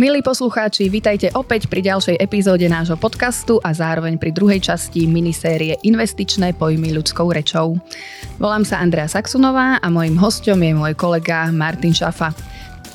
Milí poslucháči, vitajte opäť pri ďalšej epizóde nášho podcastu a zároveň pri druhej časti minisérie Investičné pojmy ľudskou rečou. Volám sa Andrea Saxunová a mojím hostom je môj kolega Martin Šafa.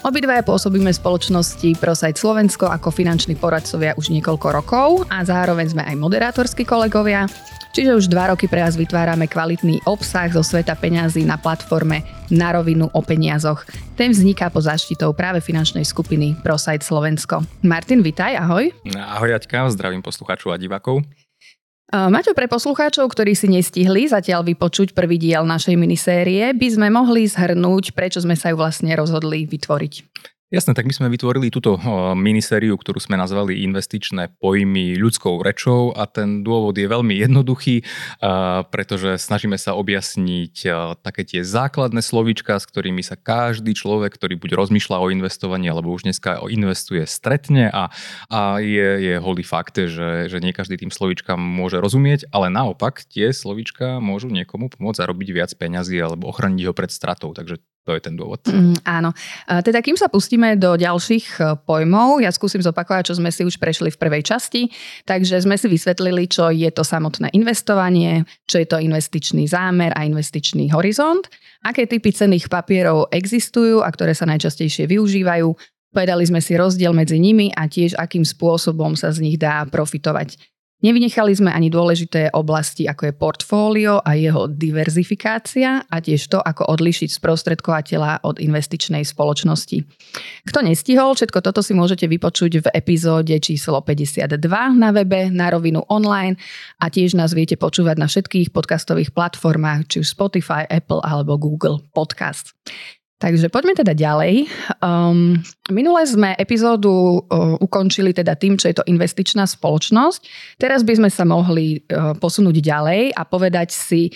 Obidvaja pôsobíme v spoločnosti ProSite Slovensko ako finanční poradcovia už niekoľko rokov a zároveň sme aj moderátorskí kolegovia. Čiže už dva roky pre vás vytvárame kvalitný obsah zo sveta peňazí na platforme Na rovinu o peniazoch. Ten vzniká po záštitou práve finančnej skupiny ProSite Slovensko. Martin, vitaj, ahoj. Ahoj Jaťka, zdravím poslucháčov a divákov. Maťo, pre poslucháčov, ktorí si nestihli zatiaľ vypočuť prvý diel našej minisérie, by sme mohli zhrnúť, prečo sme sa ju vlastne rozhodli vytvoriť. Jasné, tak my sme vytvorili túto minisériu, ktorú sme nazvali investičné pojmy ľudskou rečou a ten dôvod je veľmi jednoduchý, pretože snažíme sa objasniť také tie základné slovíčka, s ktorými sa každý človek, ktorý buď rozmýšľa o investovaní, alebo už dneska investuje, stretne a, a je, je holý fakt, že, že nie každý tým slovíčkam môže rozumieť, ale naopak tie slovíčka môžu niekomu pomôcť zarobiť viac peňazí alebo ochraniť ho pred stratou. Takže to je ten dôvod. Mm, áno. Teda kým sa pustíme do ďalších e, pojmov, ja skúsim zopakovať, čo sme si už prešli v prvej časti. Takže sme si vysvetlili, čo je to samotné investovanie, čo je to investičný zámer a investičný horizont, aké typy cenných papierov existujú a ktoré sa najčastejšie využívajú. Povedali sme si rozdiel medzi nimi a tiež akým spôsobom sa z nich dá profitovať. Nevynechali sme ani dôležité oblasti, ako je portfólio a jeho diverzifikácia a tiež to, ako odlišiť sprostredkovateľa od investičnej spoločnosti. Kto nestihol, všetko toto si môžete vypočuť v epizóde číslo 52 na webe na rovinu online a tiež nás viete počúvať na všetkých podcastových platformách, či už Spotify, Apple alebo Google Podcast. Takže poďme teda ďalej. Um, minule sme epizódu uh, ukončili teda tým, čo je to investičná spoločnosť. Teraz by sme sa mohli uh, posunúť ďalej a povedať si,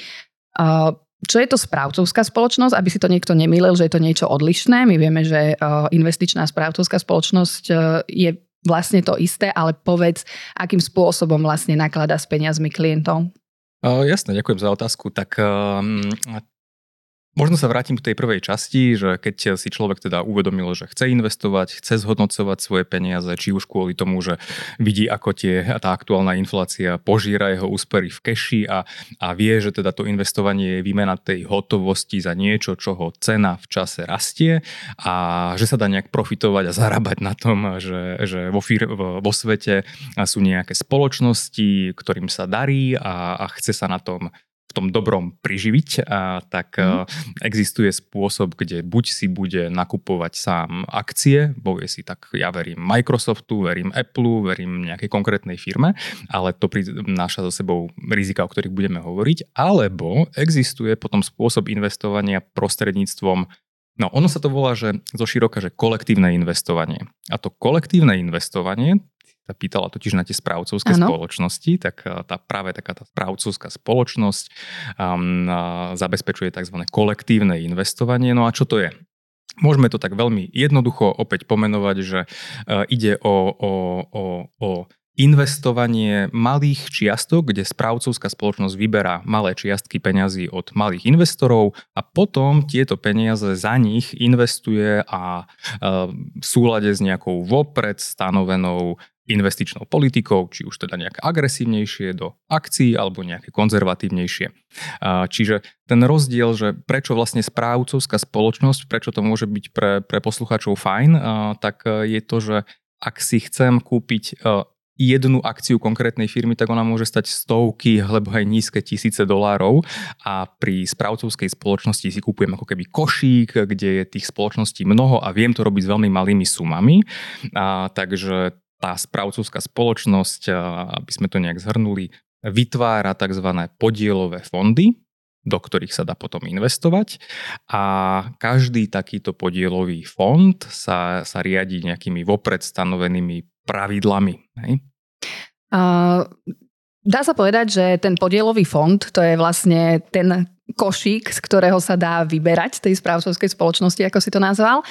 uh, čo je to správcovská spoločnosť, aby si to niekto nemýlil, že je to niečo odlišné. My vieme, že uh, investičná správcovská spoločnosť uh, je vlastne to isté, ale povedz, akým spôsobom vlastne naklada s peniazmi klientov. Uh, jasné, ďakujem za otázku. Tak um, Možno sa vrátim k tej prvej časti, že keď si človek teda uvedomil, že chce investovať, chce zhodnocovať svoje peniaze, či už kvôli tomu, že vidí, ako tie, tá aktuálna inflácia požíra jeho úspery v keši a, a vie, že teda to investovanie je výmena tej hotovosti za niečo, čo ho cena v čase rastie a že sa dá nejak profitovať a zarábať na tom, že, že vo, fir- vo svete sú nejaké spoločnosti, ktorým sa darí a, a chce sa na tom v tom dobrom priživiť, a tak mm. existuje spôsob, kde buď si bude nakupovať sám akcie, povie si tak, ja verím Microsoftu, verím Apple, verím nejakej konkrétnej firme, ale to prináša so sebou rizika, o ktorých budeme hovoriť, alebo existuje potom spôsob investovania prostredníctvom No, ono sa to volá, že zo široka, že kolektívne investovanie. A to kolektívne investovanie, sa pýtala totiž na tie správcovské ano. spoločnosti, tak eh, tá práve taká tá správcovská spoločnosť um, zabezpečuje tzv. kolektívne investovanie. No a čo to je? Môžeme to tak veľmi jednoducho opäť pomenovať, že uh, ide o, o, o, o investovanie malých čiastok, kde správcovská spoločnosť vyberá malé čiastky peňazí od malých investorov a potom tieto peniaze za nich investuje a v súlade s nejakou vopred stanovenou investičnou politikou, či už teda nejaké agresívnejšie do akcií alebo nejaké konzervatívnejšie. Čiže ten rozdiel, že prečo vlastne správcovská spoločnosť, prečo to môže byť pre, pre poslucháčov fajn, tak je to, že ak si chcem kúpiť jednu akciu konkrétnej firmy, tak ona môže stať stovky alebo aj nízke tisíce dolárov a pri správcovskej spoločnosti si kúpujem ako keby košík, kde je tých spoločností mnoho a viem to robiť s veľmi malými sumami. A, takže tá správcovská spoločnosť, aby sme to nejak zhrnuli, vytvára tzv. podielové fondy, do ktorých sa dá potom investovať a každý takýto podielový fond sa, sa riadi nejakými vopred stanovenými pravidlami. Hej? Uh, dá sa povedať, že ten podielový fond to je vlastne ten košík, z ktorého sa dá vyberať tej správcovskej spoločnosti, ako si to nazval.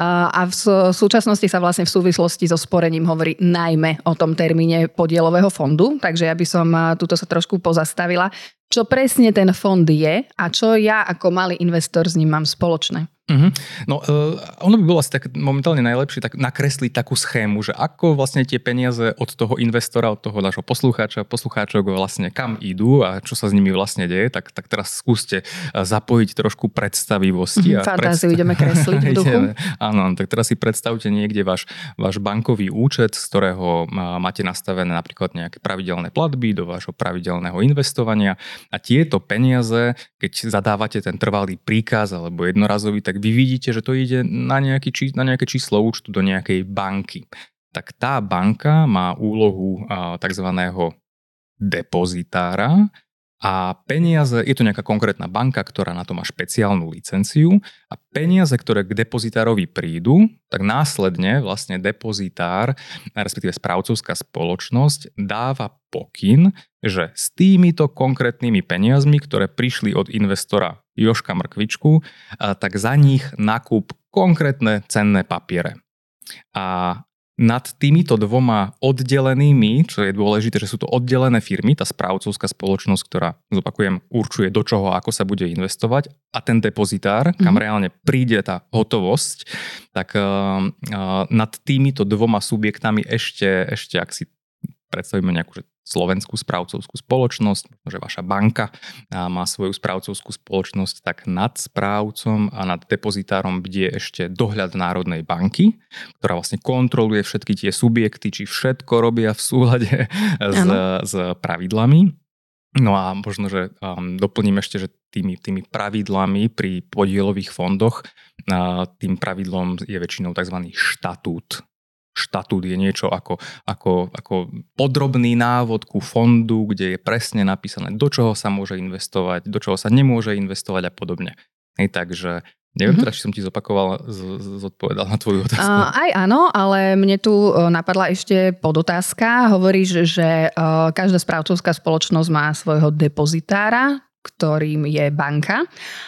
A v súčasnosti sa vlastne v súvislosti so sporením hovorí najmä o tom termíne podielového fondu, takže ja by som túto sa trošku pozastavila. Čo presne ten fond je a čo ja ako malý investor s ním mám spoločné? Uh-huh. No, uh, ono by bolo asi tak momentálne najlepšie tak nakresliť takú schému, že ako vlastne tie peniaze od toho investora, od toho nášho poslucháča, poslucháčov vlastne kam idú a čo sa s nimi vlastne deje, tak, tak teraz skúste zapojiť trošku predstavivosti. Uh-huh, a Fantáziu predstav... ideme kresliť v duchu. áno, tak teraz si predstavte niekde váš, váš bankový účet, z ktorého máte nastavené napríklad nejaké pravidelné platby do vášho pravidelného investovania a tieto peniaze, keď zadávate ten trvalý príkaz alebo jednorazový, tak vy vidíte, že to ide na, nejaký, či, na nejaké číslo účtu do nejakej banky. Tak tá banka má úlohu tzv. depozitára a peniaze, je to nejaká konkrétna banka, ktorá na to má špeciálnu licenciu a peniaze, ktoré k depozitárovi prídu, tak následne vlastne depozitár, respektíve správcovská spoločnosť dáva pokyn, že s týmito konkrétnymi peniazmi, ktoré prišli od investora Joška Mrkvičku, tak za nich nakúp konkrétne cenné papiere. A nad týmito dvoma oddelenými, čo je dôležité, že sú to oddelené firmy, tá správcovská spoločnosť, ktorá, zopakujem, určuje do čoho, ako sa bude investovať a ten depozitár, kam mm-hmm. reálne príde tá hotovosť, tak uh, uh, nad týmito dvoma subjektami ešte, ešte ak si predstavíme nejakú že slovenskú správcovskú spoločnosť, že vaša banka má svoju správcovskú spoločnosť, tak nad správcom a nad depozitárom bude ešte dohľad Národnej banky, ktorá vlastne kontroluje všetky tie subjekty, či všetko robia v súhľade s, s pravidlami. No a možno, že um, doplním ešte, že tými, tými pravidlami pri podielových fondoch, uh, tým pravidlom je väčšinou tzv. štatút štatút je niečo ako, ako, ako podrobný návod ku fondu, kde je presne napísané, do čoho sa môže investovať, do čoho sa nemôže investovať a podobne. Hej, takže Neviem mm-hmm. teda, či som ti zopakoval, z, zodpovedal na tvoju otázku. Uh, aj áno, ale mne tu napadla ešte podotázka. Hovoríš, že uh, každá správcovská spoločnosť má svojho depozitára, ktorým je banka.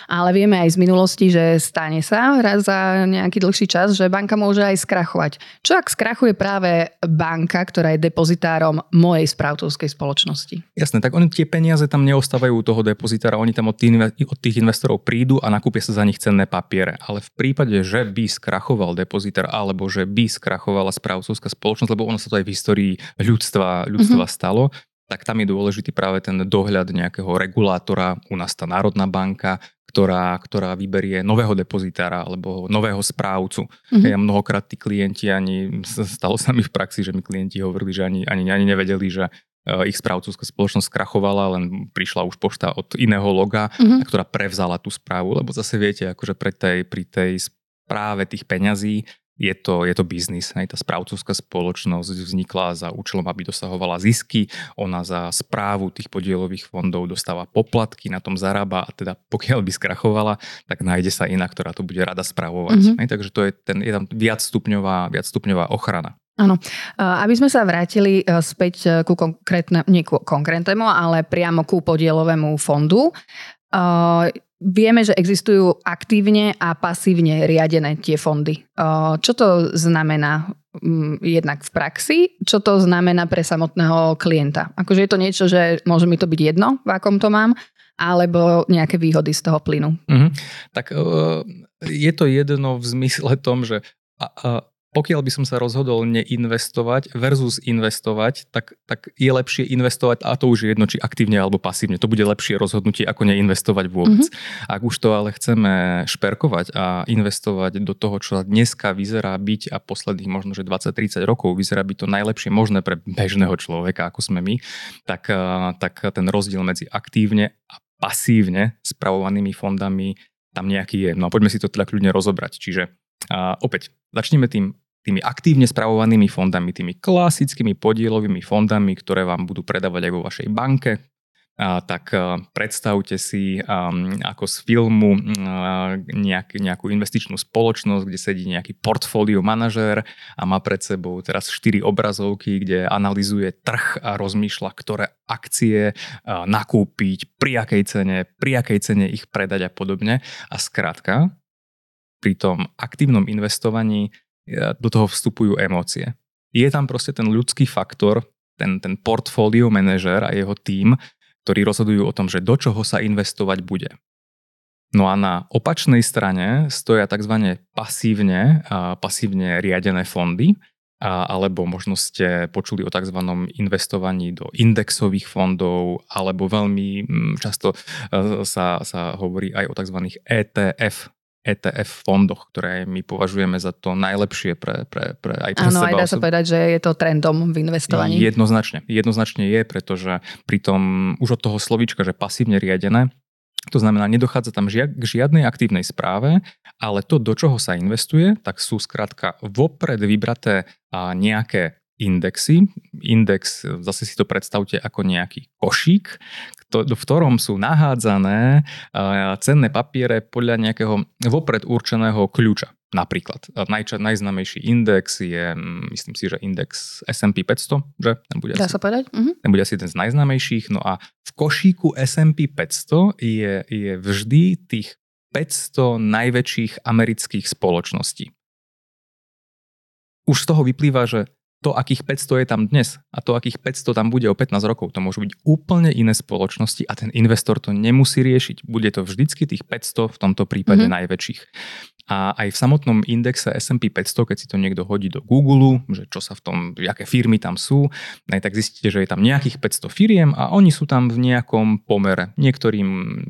Ale vieme aj z minulosti, že stane sa raz za nejaký dlhší čas, že banka môže aj skrachovať. Čo ak skrachuje práve banka, ktorá je depozitárom mojej správcovskej spoločnosti? Jasné, tak oni tie peniaze tam neostávajú u toho depozitára, oni tam od tých, od tých investorov prídu a nakúpia sa za nich cenné papiere. Ale v prípade, že by skrachoval depozitár alebo že by skrachovala správcovská spoločnosť, lebo ono sa to aj v histórii ľudstva, ľudstva mm-hmm. stalo, tak tam je dôležitý práve ten dohľad nejakého regulátora, u nás tá Národná banka, ktorá, ktorá vyberie nového depozitára alebo nového správcu. Mm-hmm. Ja mnohokrát tí klienti ani, stalo sa mi v praxi, že mi klienti hovorili, že ani, ani, ani nevedeli, že e, ich správcovská spoločnosť krachovala, len prišla už pošta od iného loga, mm-hmm. ktorá prevzala tú správu, lebo zase viete, akože pri tej, pri tej správe tých peňazí je to, je to biznis. Hej. Tá správcovská spoločnosť vznikla za účelom, aby dosahovala zisky. Ona za správu tých podielových fondov dostáva poplatky, na tom zarába a teda pokiaľ by skrachovala, tak nájde sa iná, ktorá to bude rada správovať. Mm-hmm. Hej. Takže to je, ten, je tam viacstupňová, viacstupňová ochrana. Áno. Aby sme sa vrátili e, späť e, ku konkrétne, nie ku konkrétnemu, ale priamo ku podielovému fondu. Vieme, že existujú aktívne a pasívne riadené tie fondy. Čo to znamená mm, jednak v praxi? Čo to znamená pre samotného klienta? Akože je to niečo, že môže mi to byť jedno, v akom to mám, alebo nejaké výhody z toho plynu? Mm-hmm. Tak je to jedno v zmysle tom, že pokiaľ by som sa rozhodol neinvestovať versus investovať, tak, tak je lepšie investovať a to už je jedno, či aktívne alebo pasívne. To bude lepšie rozhodnutie, ako neinvestovať vôbec. Mm-hmm. Ak už to ale chceme šperkovať a investovať do toho, čo dneska vyzerá byť a posledných možno, že 20-30 rokov vyzerá byť to najlepšie možné pre bežného človeka, ako sme my, tak, tak ten rozdiel medzi aktívne a pasívne spravovanými fondami tam nejaký je. No a poďme si to teda kľudne rozobrať. Čiže a opäť, začneme tým tými aktívne spravovanými fondami, tými klasickými podielovými fondami, ktoré vám budú predávať aj vo vašej banke, tak a, predstavte si a, ako z filmu a, nejak, nejakú investičnú spoločnosť, kde sedí nejaký portfólio manažér a má pred sebou teraz 4 obrazovky, kde analizuje trh a rozmýšľa, ktoré akcie nakúpiť, pri akej cene, pri akej cene ich predať a podobne. A skrátka, pri tom aktívnom investovaní e, do toho vstupujú emócie. Je tam proste ten ľudský faktor, ten, ten portfólio manažer a jeho tím, ktorí rozhodujú o tom, že do čoho sa investovať bude. No a na opačnej strane stoja tzv. pasívne, pasívne riadené fondy, alebo možno ste počuli o tzv. investovaní do indexových fondov, alebo veľmi mm, často e, sa, sa hovorí aj o tzv. ETF ETF fondoch, ktoré my považujeme za to najlepšie pre, pre, pre aj pre Áno, seba. aj dá sa povedať, že je to trendom v investovaní. Jednoznačne. Jednoznačne je, pretože pri tom už od toho slovíčka, že pasívne riadené, to znamená, nedochádza tam žia- k žiadnej aktívnej správe, ale to, do čoho sa investuje, tak sú skrátka vopred vybraté a, nejaké indexy. Index, zase si to predstavte ako nejaký košík, v ktorom sú nahádzané cenné papiere podľa nejakého vopred určeného kľúča. Napríklad najča, najznamejší index je, myslím si, že index S&P 500, že? Nebude Dá asi, sa povedať? Uh-huh. Nebude asi jeden z najznamejších. No a v košíku S&P 500 je, je vždy tých 500 najväčších amerických spoločností. Už z toho vyplýva, že to, akých 500 je tam dnes a to, akých 500 tam bude o 15 rokov, to môžu byť úplne iné spoločnosti a ten investor to nemusí riešiť. Bude to vždycky tých 500, v tomto prípade mm-hmm. najväčších. A aj v samotnom indexe S&P 500, keď si to niekto hodí do Google, že čo sa v tom, aké firmy tam sú, aj tak zistíte, že je tam nejakých 500 firiem a oni sú tam v nejakom pomere. Niektorým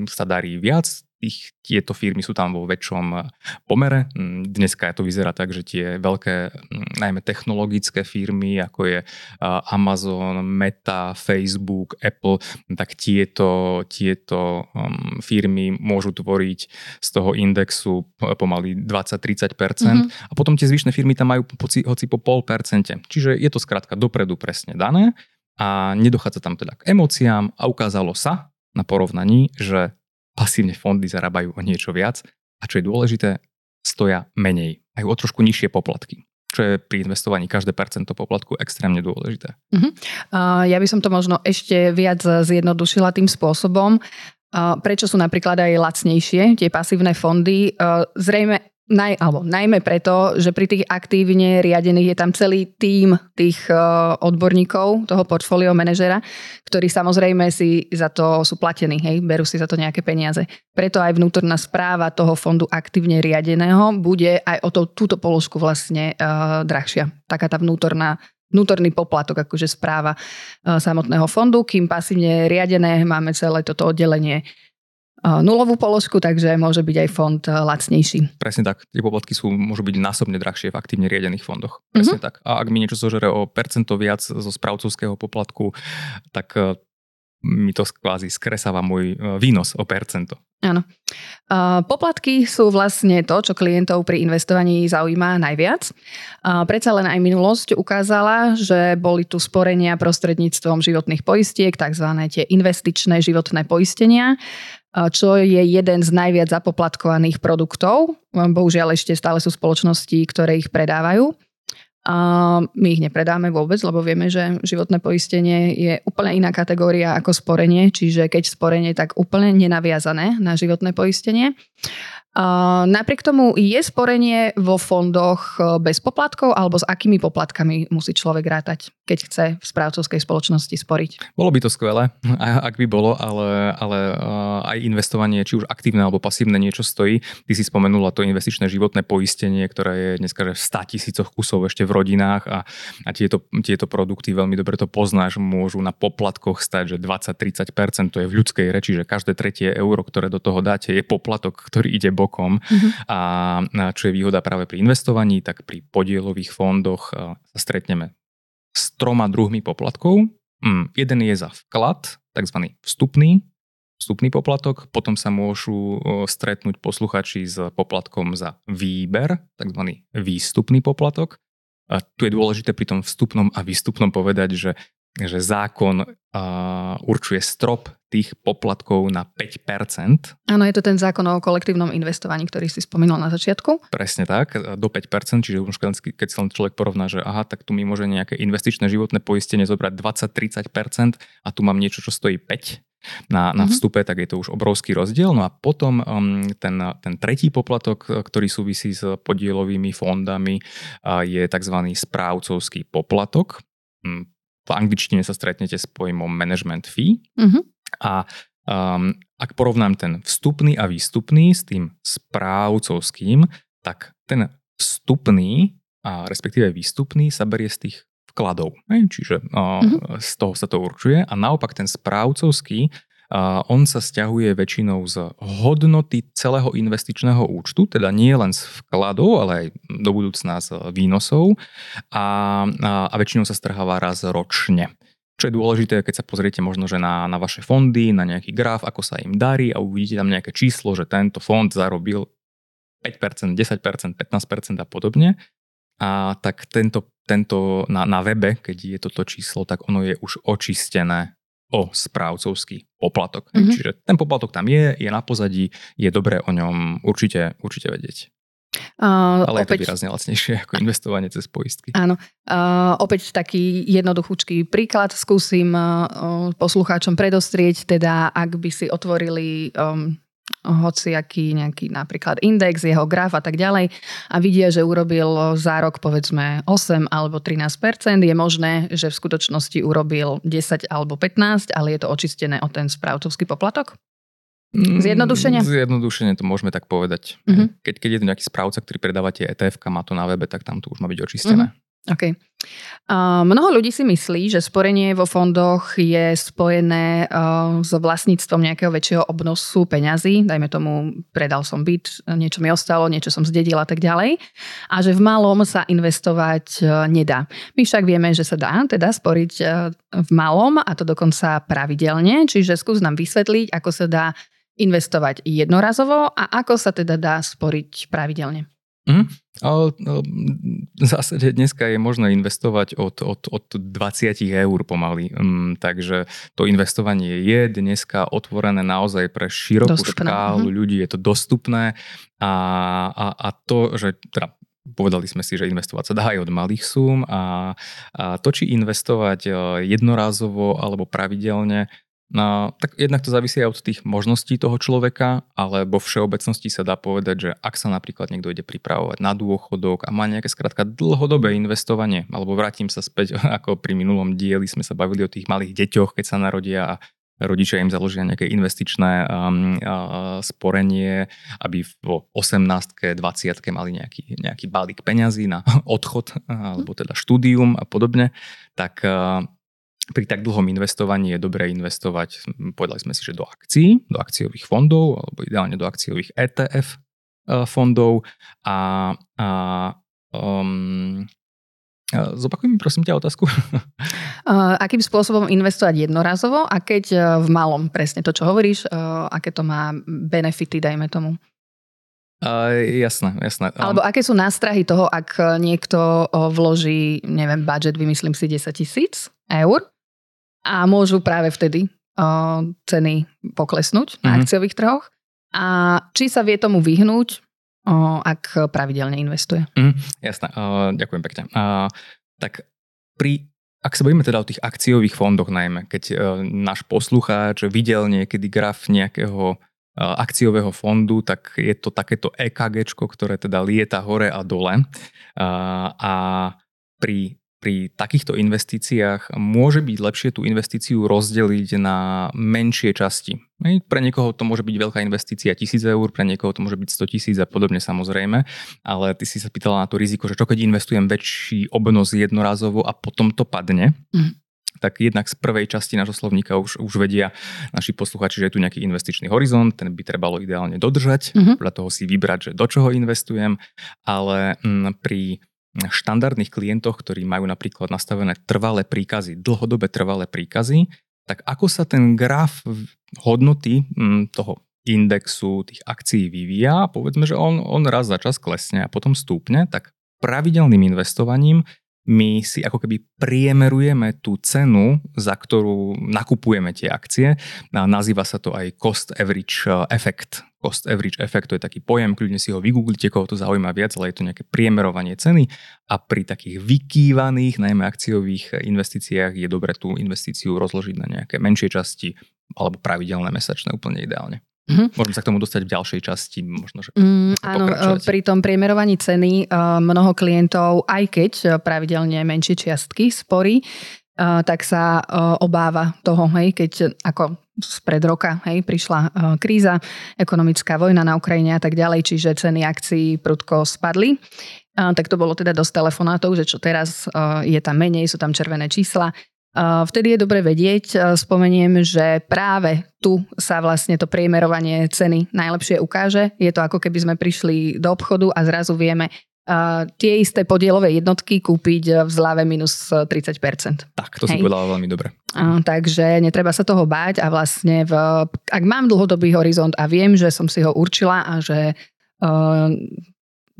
sa darí viac, tých, tieto firmy sú tam vo väčšom eh, pomere. Mm, dneska to vyzerá tak, že tie veľké, mm, najmä technologické firmy, ako je eh, Amazon, Meta, Facebook, Apple, tak tieto, tieto mm, firmy môžu tvoriť z toho indexu pomaly 20-30%. Mm-hmm. A potom tie zvyšné firmy tam majú hoci, hoci po pol percente. Čiže je to skrátka dopredu presne dané a nedochádza tam teda k emóciám a ukázalo sa na porovnaní, že pasívne fondy zarábajú o niečo viac a čo je dôležité, stoja menej, aj o trošku nižšie poplatky čo je pri investovaní každé percento poplatku extrémne dôležité. Uh-huh. Uh, ja by som to možno ešte viac zjednodušila tým spôsobom, uh, prečo sú napríklad aj lacnejšie tie pasívne fondy. Uh, zrejme Naj, alebo najmä preto, že pri tých aktívne riadených je tam celý tím tých uh, odborníkov, toho portfólio manažera, ktorí samozrejme si za to sú platení, hej, berú si za to nejaké peniaze. Preto aj vnútorná správa toho fondu aktívne riadeného bude aj o to, túto položku vlastne uh, drahšia. Taká tá vnútorná vnútorný poplatok, akože správa uh, samotného fondu, kým pasívne riadené máme celé toto oddelenie nulovú položku, takže môže byť aj fond e, lacnejší. Presne tak. Tie poplatky sú, môžu byť násobne drahšie v aktívne riadených fondoch. Presne mm-hmm. tak. A ak mi niečo zožere o percento viac zo správcovského poplatku, tak e, mi to kvázi skresáva môj výnos o percento. Áno. Poplatky sú vlastne to, čo klientov pri investovaní zaujíma najviac. Predsa len aj minulosť ukázala, že boli tu sporenia prostredníctvom životných poistiek, tzv. tie investičné životné poistenia, čo je jeden z najviac zapoplatkovaných produktov. Bohužiaľ ešte stále sú spoločnosti, ktoré ich predávajú. A my ich nepredáme vôbec, lebo vieme, že životné poistenie je úplne iná kategória ako sporenie, čiže keď sporenie, tak úplne nenaviazané na životné poistenie. Napriek tomu je sporenie vo fondoch e, bez poplatkov alebo s akými poplatkami musí človek rátať, keď chce v správcovskej spoločnosti sporiť? Bolo by to skvelé, ak by bolo, ale, ale uh, aj investovanie, či už aktívne alebo pasívne niečo stojí. Ty si spomenula to investičné životné poistenie, ktoré je dneska že v 100 tisícoch kusov ešte v rodinách a, a tieto, tieto produkty, veľmi dobre to poznáš, môžu na poplatkoch stať, že 20-30%, to je v ľudskej reči, že každé tretie euro, ktoré do toho dáte, je poplatok, ktorý ide bokom. Mm-hmm. A čo je výhoda práve pri investovaní, tak pri podielových fondoch sa stretneme s troma druhmi poplatkov. Mm, jeden je za vklad, tzv. vstupný, vstupný poplatok, potom sa môžu stretnúť posluchači s poplatkom za výber, tzv. výstupný poplatok. A tu je dôležité pri tom vstupnom a výstupnom povedať, že že zákon uh, určuje strop tých poplatkov na 5%. Áno, je to ten zákon o kolektívnom investovaní, ktorý si spomínal na začiatku. Presne tak, do 5%, čiže už keď sa len človek porovná, že aha, tak tu mi môže nejaké investičné životné poistenie zobrať 20-30% a tu mám niečo, čo stojí 5 na, na mhm. vstupe, tak je to už obrovský rozdiel. No a potom um, ten, ten tretí poplatok, ktorý súvisí s podielovými fondami, uh, je tzv. správcovský poplatok. Hm, v angličtine sa stretnete s pojmom management fee. Mm-hmm. A um, ak porovnám ten vstupný a výstupný s tým správcovským, tak ten vstupný a respektíve výstupný sa berie z tých vkladov. Čiže uh, uh-huh. z toho sa to určuje a naopak ten správcovský a on sa stiahuje väčšinou z hodnoty celého investičného účtu, teda nie len z vkladov, ale aj do budúcna z výnosov a, a, a väčšinou sa strháva raz ročne. Čo je dôležité, keď sa pozriete možno, že na, na vaše fondy, na nejaký graf, ako sa im darí a uvidíte tam nejaké číslo, že tento fond zarobil 5%, 10%, 15% a podobne, a tak tento, tento na, na webe, keď je toto číslo, tak ono je už očistené o správcovský poplatok. Mm-hmm. Čiže ten poplatok tam je, je na pozadí, je dobré o ňom určite, určite vedieť. Uh, Ale opäť, je to výrazne lacnejšie ako investovanie cez poistky. Áno. Uh, opäť taký jednoduchúčký príklad skúsim uh, poslucháčom predostrieť, teda ak by si otvorili um, hociaký nejaký napríklad index, jeho graf a tak ďalej a vidia, že urobil za rok povedzme 8 alebo 13%, je možné, že v skutočnosti urobil 10 alebo 15, ale je to očistené o ten správcovský poplatok? Mm, Zjednodušenie? Zjednodušenie to môžeme tak povedať. Uh-huh. Keď, keď je to nejaký správca, ktorý predáva tie ETF, má to na webe, tak tam to už má byť očistené. Uh-huh. OK. Uh, mnoho ľudí si myslí, že sporenie vo fondoch je spojené uh, s vlastníctvom nejakého väčšieho obnosu peňazí. Dajme tomu, predal som byt, niečo mi ostalo, niečo som zdedil a tak ďalej. A že v malom sa investovať uh, nedá. My však vieme, že sa dá teda sporiť uh, v malom a to dokonca pravidelne. Čiže skús nám vysvetliť, ako sa dá investovať jednorazovo a ako sa teda dá sporiť pravidelne. Mm. Ale v zásade dneska je možné investovať od, od, od 20 eur pomaly. Um, takže to investovanie je dneska otvorené naozaj pre širokú dostupné. škálu mm. ľudí. Je to dostupné a, a, a to, že teda povedali sme si, že investovať sa dá aj od malých súm a, a to, či investovať e, jednorázovo alebo pravidelne, No, tak jednak to závisí aj od tých možností toho človeka, ale vo všeobecnosti sa dá povedať, že ak sa napríklad niekto ide pripravovať na dôchodok a má nejaké skrátka dlhodobé investovanie, alebo vrátim sa späť, ako pri minulom dieli sme sa bavili o tých malých deťoch, keď sa narodia a rodičia im založia nejaké investičné um, uh, sporenie, aby vo 18 20 mali nejaký, nejaký balík peňazí na odchod, alebo teda štúdium a podobne, tak uh, pri tak dlhom investovaní je dobré investovať, povedali sme si, že do akcií, do akciových fondov, alebo ideálne do akciových ETF e, fondov a, a um, Zopakuj mi prosím ťa otázku. Akým spôsobom investovať jednorazovo a keď e, v malom, presne to, čo hovoríš, e, aké to má benefity, dajme tomu? Uh, jasné, jasné. Alebo aké sú nástrahy toho, ak niekto vloží, neviem, budget, vymyslím si 10 tisíc eur a môžu práve vtedy uh, ceny poklesnúť na mm-hmm. akciových trhoch. A či sa vie tomu vyhnúť, uh, ak pravidelne investuje. Mm, jasné, uh, ďakujem pekne. Uh, tak pri ak sa bavíme teda o tých akciových fondoch najmä, keď uh, náš poslucháč videl niekedy graf nejakého uh, akciového fondu, tak je to takéto EKG, ktoré teda lieta hore a dole. Uh, a pri pri takýchto investíciách môže byť lepšie tú investíciu rozdeliť na menšie časti. Pre niekoho to môže byť veľká investícia 1000 eur, pre niekoho to môže byť 100 tisíc a podobne samozrejme, ale ty si sa pýtala na to riziko, že čo keď investujem väčší obnos jednorazovo a potom to padne. Mm tak jednak z prvej časti nášho slovníka už, už vedia naši posluchači, že je tu nejaký investičný horizont, ten by trebalo ideálne dodržať, mm-hmm. podľa toho si vybrať, že do čoho investujem, ale m, pri štandardných klientoch, ktorí majú napríklad nastavené trvalé príkazy, dlhodobé trvalé príkazy, tak ako sa ten graf hodnoty mm, toho indexu tých akcií vyvíja, povedzme, že on, on raz za čas klesne a potom stúpne, tak pravidelným investovaním my si ako keby priemerujeme tú cenu, za ktorú nakupujeme tie akcie. A nazýva sa to aj cost average uh, effect. Cost average effect to je taký pojem, kľudne si ho vygooglite, koho to zaujíma viac, ale je to nejaké priemerovanie ceny a pri takých vykývaných, najmä akciových investíciách je dobre tú investíciu rozložiť na nejaké menšie časti alebo pravidelné mesačné úplne ideálne. Mm-hmm. Môžeme sa k tomu dostať v ďalšej časti, možno, že mm, Áno, pri tom priemerovaní ceny mnoho klientov, aj keď pravidelne menšie čiastky sporí, tak sa obáva toho, hej, keď ako spred roka hej, prišla kríza, ekonomická vojna na Ukrajine a tak ďalej, čiže ceny akcií prudko spadli. Tak to bolo teda dosť telefonátov, že čo teraz je tam menej, sú tam červené čísla. Vtedy je dobre vedieť, spomeniem, že práve tu sa vlastne to priemerovanie ceny najlepšie ukáže. Je to ako keby sme prišli do obchodu a zrazu vieme, tie isté podielové jednotky kúpiť v zľave minus 30%. Tak, to si povedala veľmi dobre. takže netreba sa toho báť a vlastne v, ak mám dlhodobý horizont a viem, že som si ho určila a že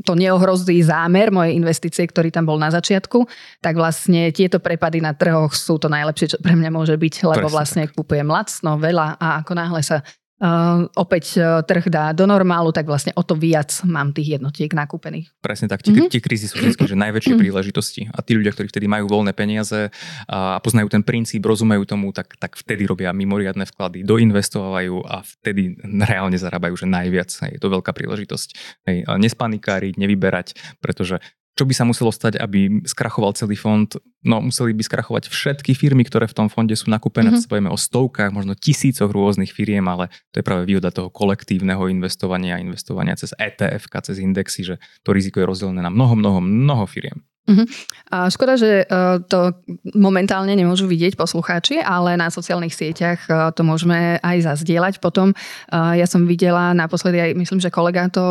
to neohrozí zámer mojej investície, ktorý tam bol na začiatku, tak vlastne tieto prepady na trhoch sú to najlepšie, čo pre mňa môže byť, lebo Presne vlastne tak. kúpujem lacno, veľa a ako náhle sa uh, opäť uh, trh dá do normálu, tak vlastne o to viac mám tých jednotiek nakúpených. Presne tak. Tie, mm-hmm. tie krízy sú vždy že najväčšie mm-hmm. príležitosti. A tí ľudia, ktorí vtedy majú voľné peniaze a poznajú ten princíp, rozumejú tomu, tak, tak vtedy robia mimoriadne vklady, doinvestovajú a vtedy reálne zarábajú, že najviac. Je to veľká príležitosť. Hej, nespanikáriť, nevyberať, pretože čo by sa muselo stať, aby skrachoval celý fond? No, museli by skrachovať všetky firmy, ktoré v tom fonde sú nakúpené. Mm-hmm. Spojíme o stovkách, možno tisícoch rôznych firiem, ale to je práve výhoda toho kolektívneho investovania, investovania cez ETF, cez indexy, že to riziko je rozdelené na mnoho, mnoho, mnoho firiem. Uh-huh. A škoda, že uh, to momentálne nemôžu vidieť poslucháči, ale na sociálnych sieťach uh, to môžeme aj zazdieľať potom. Uh, ja som videla naposledy aj, myslím, že kolega to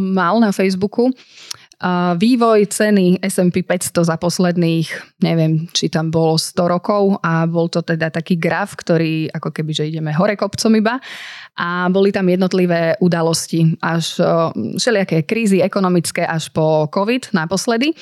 mal na Facebooku, vývoj ceny S&P 500 za posledných, neviem, či tam bolo 100 rokov a bol to teda taký graf, ktorý ako keby, že ideme hore kopcom iba. A boli tam jednotlivé udalosti, až všelijaké krízy ekonomické až po COVID naposledy.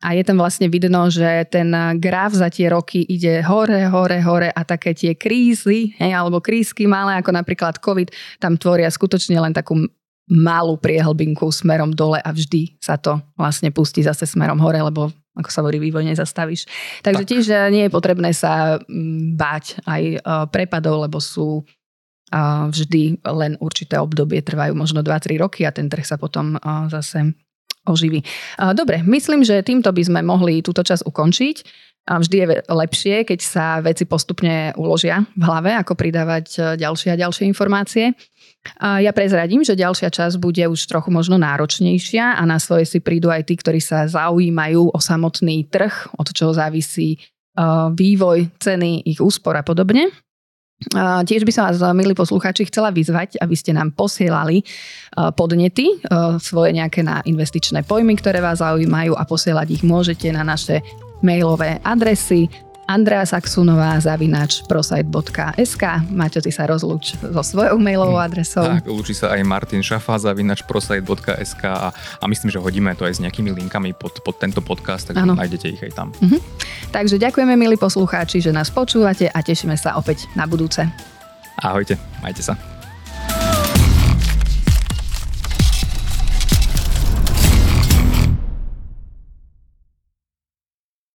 A je tam vlastne vidno, že ten graf za tie roky ide hore, hore, hore a také tie krízy, hej, alebo krízky malé, ako napríklad COVID, tam tvoria skutočne len takú malú priehlbinku smerom dole a vždy sa to vlastne pustí zase smerom hore, lebo ako sa hovorí, vývoj nezastavíš. Takže tak. tiež eh, nie je potrebné sa mm, báť aj eh, prepadov, lebo sú eh, vždy len určité obdobie, trvajú možno 2-3 roky a ten trh sa potom zase oživí. Dobre, myslím, že týmto by sme mohli túto čas ukončiť. Vždy je lepšie, keď sa veci postupne uložia v hlave, ako pridávať ďalšie a ďalšie informácie. Ja prezradím, že ďalšia časť bude už trochu možno náročnejšia a na svoje si prídu aj tí, ktorí sa zaujímajú o samotný trh, od čoho závisí vývoj ceny, ich úspor a podobne. Tiež by som vás, milí poslucháči, chcela vyzvať, aby ste nám posielali podnety, svoje nejaké na investičné pojmy, ktoré vás zaujímajú a posielať ich môžete na naše mailové adresy Andrea Saxunová zavinač prosite.sk. Maťo, ty sa rozlúč so svojou mailovou hm, adresou. Tak, lúči sa aj Martin Šafa zavinač prosite.sk a, a myslím, že hodíme to aj s nejakými linkami pod, pod tento podcast, tak ano. nájdete ich aj tam. Mhm. Takže ďakujeme, milí poslucháči, že nás počúvate a tešíme sa opäť na budúce. Ahojte, majte sa.